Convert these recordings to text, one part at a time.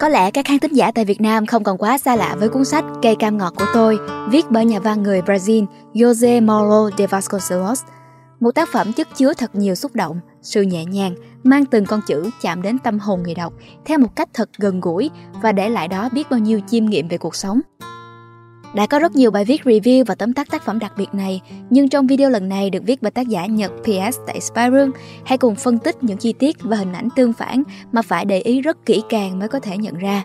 Có lẽ các khán thính giả tại Việt Nam không còn quá xa lạ với cuốn sách Cây cam ngọt của tôi, viết bởi nhà văn người Brazil José Mauro de Vasconcelos. Một tác phẩm chất chứa thật nhiều xúc động, sự nhẹ nhàng, mang từng con chữ chạm đến tâm hồn người đọc theo một cách thật gần gũi và để lại đó biết bao nhiêu chiêm nghiệm về cuộc sống. Đã có rất nhiều bài viết review và tóm tắt tác phẩm đặc biệt này, nhưng trong video lần này được viết bởi tác giả Nhật PS tại Spyroom, hãy cùng phân tích những chi tiết và hình ảnh tương phản mà phải để ý rất kỹ càng mới có thể nhận ra.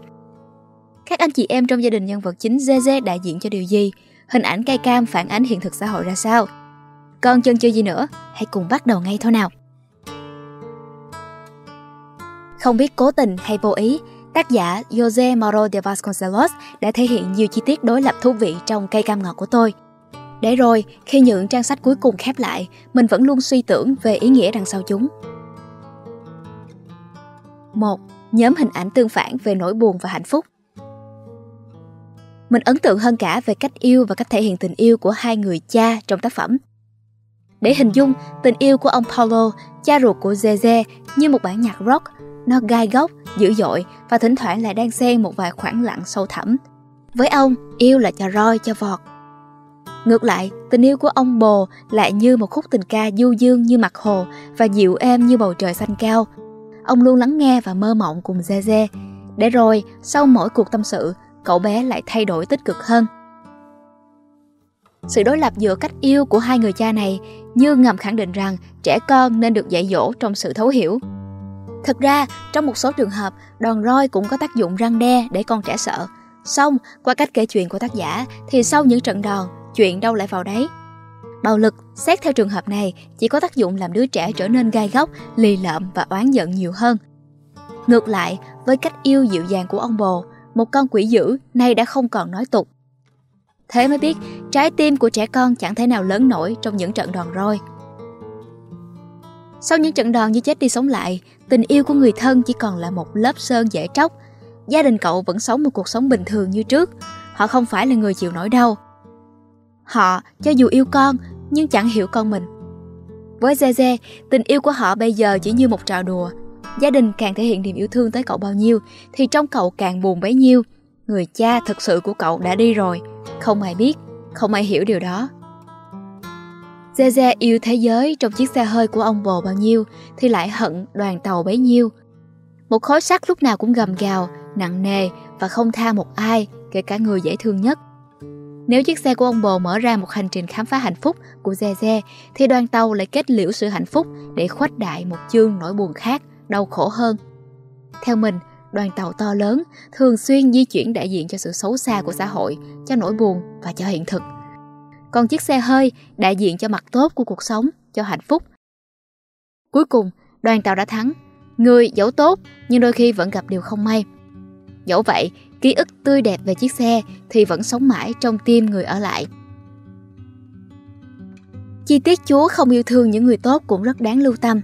Các anh chị em trong gia đình nhân vật chính ZZ đại diện cho điều gì? Hình ảnh cây cam phản ánh hiện thực xã hội ra sao? Còn chân chưa gì nữa, hãy cùng bắt đầu ngay thôi nào. Không biết cố tình hay vô ý, Tác giả Jose Mauro de Vasconcelos đã thể hiện nhiều chi tiết đối lập thú vị trong cây cam ngọt của tôi. Để rồi, khi những trang sách cuối cùng khép lại, mình vẫn luôn suy tưởng về ý nghĩa đằng sau chúng. một Nhóm hình ảnh tương phản về nỗi buồn và hạnh phúc Mình ấn tượng hơn cả về cách yêu và cách thể hiện tình yêu của hai người cha trong tác phẩm. Để hình dung tình yêu của ông Paulo, cha ruột của Zeze như một bản nhạc rock nó gai góc, dữ dội và thỉnh thoảng lại đang xen một vài khoảng lặng sâu thẳm. Với ông, yêu là cho roi cho vọt. Ngược lại, tình yêu của ông bồ lại như một khúc tình ca du dương như mặt hồ và dịu êm như bầu trời xanh cao. Ông luôn lắng nghe và mơ mộng cùng Dê Dê. Để rồi, sau mỗi cuộc tâm sự, cậu bé lại thay đổi tích cực hơn. Sự đối lập giữa cách yêu của hai người cha này như ngầm khẳng định rằng trẻ con nên được dạy dỗ trong sự thấu hiểu. Thực ra, trong một số trường hợp, đòn roi cũng có tác dụng răng đe để con trẻ sợ. Xong, qua cách kể chuyện của tác giả, thì sau những trận đòn, chuyện đâu lại vào đấy. Bạo lực, xét theo trường hợp này, chỉ có tác dụng làm đứa trẻ trở nên gai góc, lì lợm và oán giận nhiều hơn. Ngược lại, với cách yêu dịu dàng của ông bồ, một con quỷ dữ nay đã không còn nói tục. Thế mới biết, trái tim của trẻ con chẳng thể nào lớn nổi trong những trận đòn roi. Sau những trận đòn như chết đi sống lại, tình yêu của người thân chỉ còn là một lớp sơn dễ tróc. Gia đình cậu vẫn sống một cuộc sống bình thường như trước. Họ không phải là người chịu nổi đau. Họ, cho dù yêu con, nhưng chẳng hiểu con mình. Với Zeze, tình yêu của họ bây giờ chỉ như một trò đùa. Gia đình càng thể hiện niềm yêu thương tới cậu bao nhiêu, thì trong cậu càng buồn bấy nhiêu. Người cha thật sự của cậu đã đi rồi. Không ai biết, không ai hiểu điều đó. Zeze yêu thế giới trong chiếc xe hơi của ông bồ bao nhiêu thì lại hận đoàn tàu bấy nhiêu. Một khối sắt lúc nào cũng gầm gào, nặng nề và không tha một ai, kể cả người dễ thương nhất. Nếu chiếc xe của ông bồ mở ra một hành trình khám phá hạnh phúc của Zeze thì đoàn tàu lại kết liễu sự hạnh phúc để khuếch đại một chương nỗi buồn khác, đau khổ hơn. Theo mình, đoàn tàu to lớn thường xuyên di chuyển đại diện cho sự xấu xa của xã hội, cho nỗi buồn và cho hiện thực. Còn chiếc xe hơi đại diện cho mặt tốt của cuộc sống, cho hạnh phúc. Cuối cùng, đoàn tàu đã thắng. Người dẫu tốt nhưng đôi khi vẫn gặp điều không may. Dẫu vậy, ký ức tươi đẹp về chiếc xe thì vẫn sống mãi trong tim người ở lại. Chi tiết Chúa không yêu thương những người tốt cũng rất đáng lưu tâm.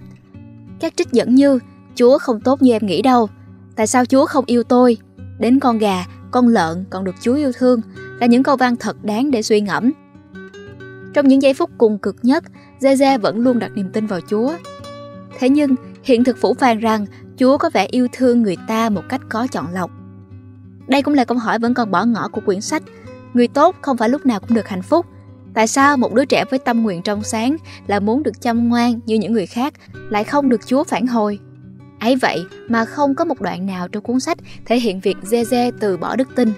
Các trích dẫn như Chúa không tốt như em nghĩ đâu. Tại sao Chúa không yêu tôi? Đến con gà, con lợn còn được Chúa yêu thương là những câu văn thật đáng để suy ngẫm. Trong những giây phút cùng cực nhất, Zeze vẫn luôn đặt niềm tin vào Chúa. Thế nhưng, hiện thực phủ phàng rằng Chúa có vẻ yêu thương người ta một cách có chọn lọc. Đây cũng là câu hỏi vẫn còn bỏ ngỏ của quyển sách. Người tốt không phải lúc nào cũng được hạnh phúc. Tại sao một đứa trẻ với tâm nguyện trong sáng là muốn được chăm ngoan như những người khác lại không được Chúa phản hồi? ấy vậy mà không có một đoạn nào trong cuốn sách thể hiện việc Zeze từ bỏ đức tin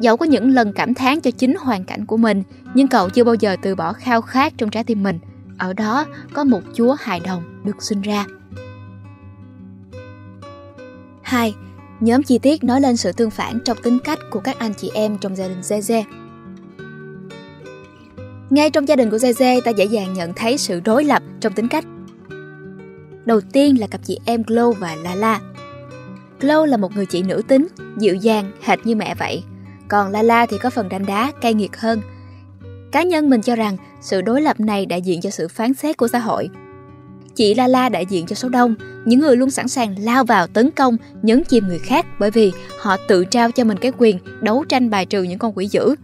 Dẫu có những lần cảm thán cho chính hoàn cảnh của mình, nhưng cậu chưa bao giờ từ bỏ khao khát trong trái tim mình. Ở đó có một chúa hài đồng được sinh ra. 2. Nhóm chi tiết nói lên sự tương phản trong tính cách của các anh chị em trong gia đình Zeze. Ngay trong gia đình của Zeze, ta dễ dàng nhận thấy sự đối lập trong tính cách. Đầu tiên là cặp chị em Glow và Lala. Glow là một người chị nữ tính, dịu dàng, hệt như mẹ vậy, còn Lala thì có phần đanh đá, cay nghiệt hơn. Cá nhân mình cho rằng sự đối lập này đại diện cho sự phán xét của xã hội. Chị Lala đại diện cho số đông, những người luôn sẵn sàng lao vào tấn công, nhấn chìm người khác bởi vì họ tự trao cho mình cái quyền đấu tranh bài trừ những con quỷ dữ.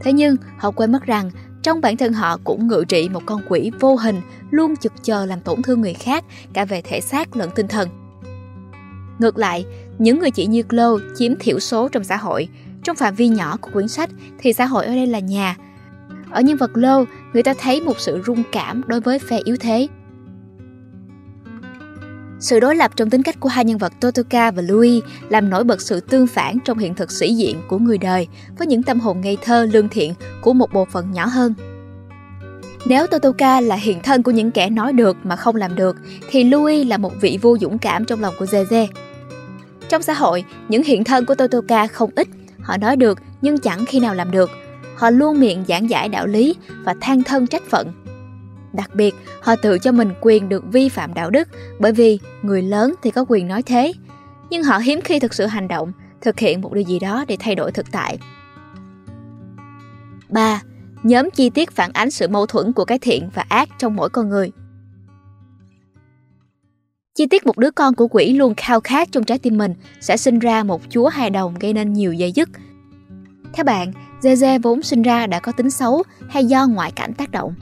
Thế nhưng họ quên mất rằng trong bản thân họ cũng ngự trị một con quỷ vô hình luôn chực chờ làm tổn thương người khác cả về thể xác lẫn tinh thần. Ngược lại, những người chị như Chloe chiếm thiểu số trong xã hội. Trong phạm vi nhỏ của quyển sách thì xã hội ở đây là nhà. Ở nhân vật lô người ta thấy một sự rung cảm đối với phe yếu thế. Sự đối lập trong tính cách của hai nhân vật Totoka và Louis làm nổi bật sự tương phản trong hiện thực sĩ diện của người đời với những tâm hồn ngây thơ lương thiện của một bộ phận nhỏ hơn. Nếu Totoka là hiện thân của những kẻ nói được mà không làm được, thì Louis là một vị vua dũng cảm trong lòng của Zeze. Trong xã hội, những hiện thân của Totoka không ít, họ nói được nhưng chẳng khi nào làm được. Họ luôn miệng giảng giải đạo lý và than thân trách phận. Đặc biệt, họ tự cho mình quyền được vi phạm đạo đức bởi vì người lớn thì có quyền nói thế. Nhưng họ hiếm khi thực sự hành động, thực hiện một điều gì đó để thay đổi thực tại. 3 nhóm chi tiết phản ánh sự mâu thuẫn của cái thiện và ác trong mỗi con người. Chi tiết một đứa con của quỷ luôn khao khát trong trái tim mình sẽ sinh ra một chúa hài đồng gây nên nhiều dây dứt. Theo bạn, Dê vốn sinh ra đã có tính xấu hay do ngoại cảnh tác động?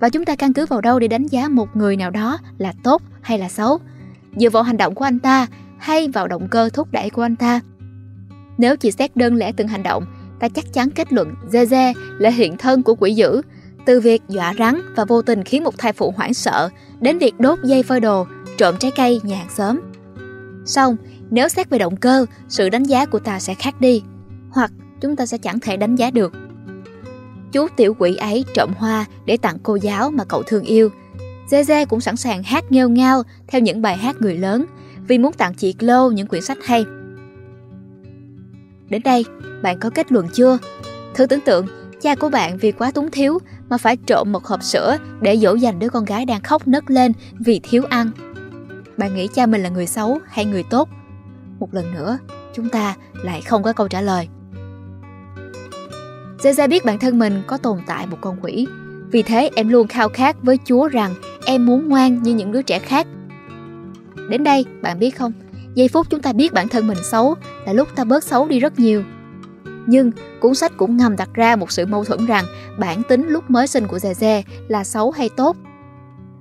Và chúng ta căn cứ vào đâu để đánh giá một người nào đó là tốt hay là xấu? Dựa vào hành động của anh ta hay vào động cơ thúc đẩy của anh ta? Nếu chỉ xét đơn lẻ từng hành động ta chắc chắn kết luận Dê là hiện thân của quỷ dữ, từ việc dọa rắn và vô tình khiến một thai phụ hoảng sợ đến việc đốt dây phơi đồ, trộm trái cây nhà hàng xóm. Xong, nếu xét về động cơ, sự đánh giá của ta sẽ khác đi, hoặc chúng ta sẽ chẳng thể đánh giá được. Chú tiểu quỷ ấy trộm hoa để tặng cô giáo mà cậu thương yêu. Zeze cũng sẵn sàng hát nghêu ngao theo những bài hát người lớn vì muốn tặng chị clo những quyển sách hay. Đến đây, bạn có kết luận chưa? Thử tưởng tượng, cha của bạn vì quá túng thiếu mà phải trộm một hộp sữa để dỗ dành đứa con gái đang khóc nấc lên vì thiếu ăn. Bạn nghĩ cha mình là người xấu hay người tốt? Một lần nữa, chúng ta lại không có câu trả lời. Zeza biết bản thân mình có tồn tại một con quỷ. Vì thế em luôn khao khát với Chúa rằng em muốn ngoan như những đứa trẻ khác. Đến đây, bạn biết không, giây phút chúng ta biết bản thân mình xấu là lúc ta bớt xấu đi rất nhiều nhưng cuốn sách cũng ngầm đặt ra một sự mâu thuẫn rằng bản tính lúc mới sinh của Dè là xấu hay tốt.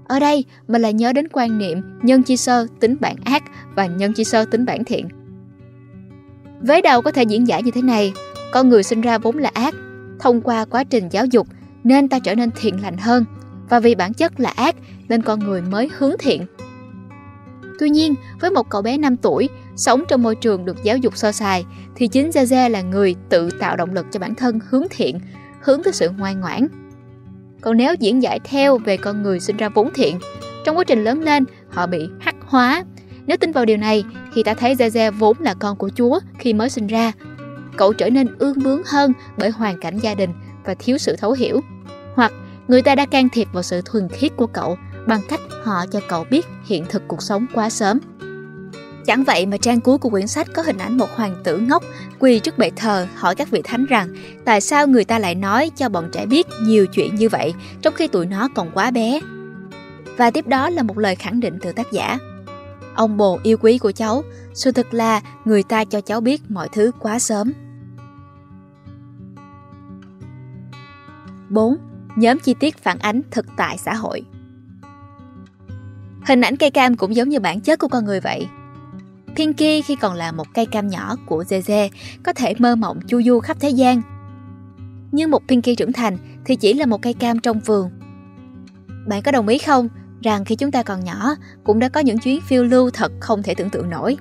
Ở đây, mình lại nhớ đến quan niệm nhân chi sơ tính bản ác và nhân chi sơ tính bản thiện. Vế đầu có thể diễn giải như thế này, con người sinh ra vốn là ác, thông qua quá trình giáo dục nên ta trở nên thiện lành hơn và vì bản chất là ác nên con người mới hướng thiện. Tuy nhiên, với một cậu bé 5 tuổi sống trong môi trường được giáo dục sơ sài thì chính Zeze là người tự tạo động lực cho bản thân hướng thiện, hướng tới sự ngoan ngoãn. Còn nếu diễn giải theo về con người sinh ra vốn thiện, trong quá trình lớn lên họ bị hắc hóa. Nếu tin vào điều này thì ta thấy Zeze vốn là con của Chúa khi mới sinh ra. Cậu trở nên ương bướng hơn bởi hoàn cảnh gia đình và thiếu sự thấu hiểu. Hoặc người ta đã can thiệp vào sự thuần khiết của cậu bằng cách họ cho cậu biết hiện thực cuộc sống quá sớm. Chẳng vậy mà trang cuối của quyển sách có hình ảnh một hoàng tử ngốc quỳ trước bệ thờ hỏi các vị thánh rằng tại sao người ta lại nói cho bọn trẻ biết nhiều chuyện như vậy trong khi tụi nó còn quá bé. Và tiếp đó là một lời khẳng định từ tác giả. Ông bồ yêu quý của cháu, sự thật là người ta cho cháu biết mọi thứ quá sớm. 4. Nhóm chi tiết phản ánh thực tại xã hội Hình ảnh cây cam cũng giống như bản chất của con người vậy. Pinky khi còn là một cây cam nhỏ của Zeze có thể mơ mộng chu du khắp thế gian. Nhưng một Pinky trưởng thành thì chỉ là một cây cam trong vườn. Bạn có đồng ý không rằng khi chúng ta còn nhỏ cũng đã có những chuyến phiêu lưu thật không thể tưởng tượng nổi.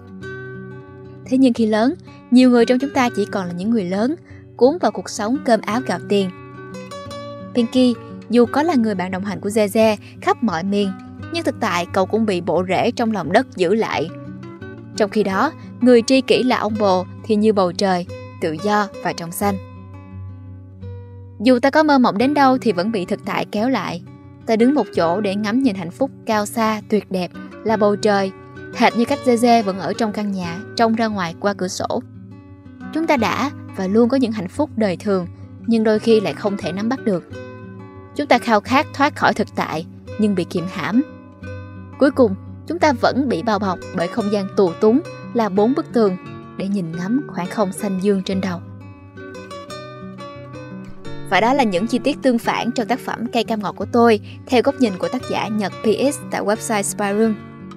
Thế nhưng khi lớn, nhiều người trong chúng ta chỉ còn là những người lớn, cuốn vào cuộc sống cơm áo gạo tiền. Pinky, dù có là người bạn đồng hành của Zeze khắp mọi miền, nhưng thực tại cậu cũng bị bộ rễ trong lòng đất giữ lại trong khi đó, người tri kỷ là ông bồ thì như bầu trời, tự do và trong xanh. Dù ta có mơ mộng đến đâu thì vẫn bị thực tại kéo lại. Ta đứng một chỗ để ngắm nhìn hạnh phúc cao xa, tuyệt đẹp là bầu trời, hệt như cách dê dê vẫn ở trong căn nhà, trông ra ngoài qua cửa sổ. Chúng ta đã và luôn có những hạnh phúc đời thường, nhưng đôi khi lại không thể nắm bắt được. Chúng ta khao khát thoát khỏi thực tại, nhưng bị kiềm hãm. Cuối cùng, chúng ta vẫn bị bao bọc bởi không gian tù túng là bốn bức tường để nhìn ngắm khoảng không xanh dương trên đầu. Và đó là những chi tiết tương phản trong tác phẩm Cây cam ngọt của tôi, theo góc nhìn của tác giả Nhật PS tại website Spyroom.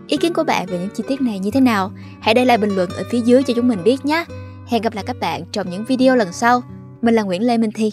Ý kiến của bạn về những chi tiết này như thế nào? Hãy để lại bình luận ở phía dưới cho chúng mình biết nhé. Hẹn gặp lại các bạn trong những video lần sau. Mình là Nguyễn Lê Minh Thi.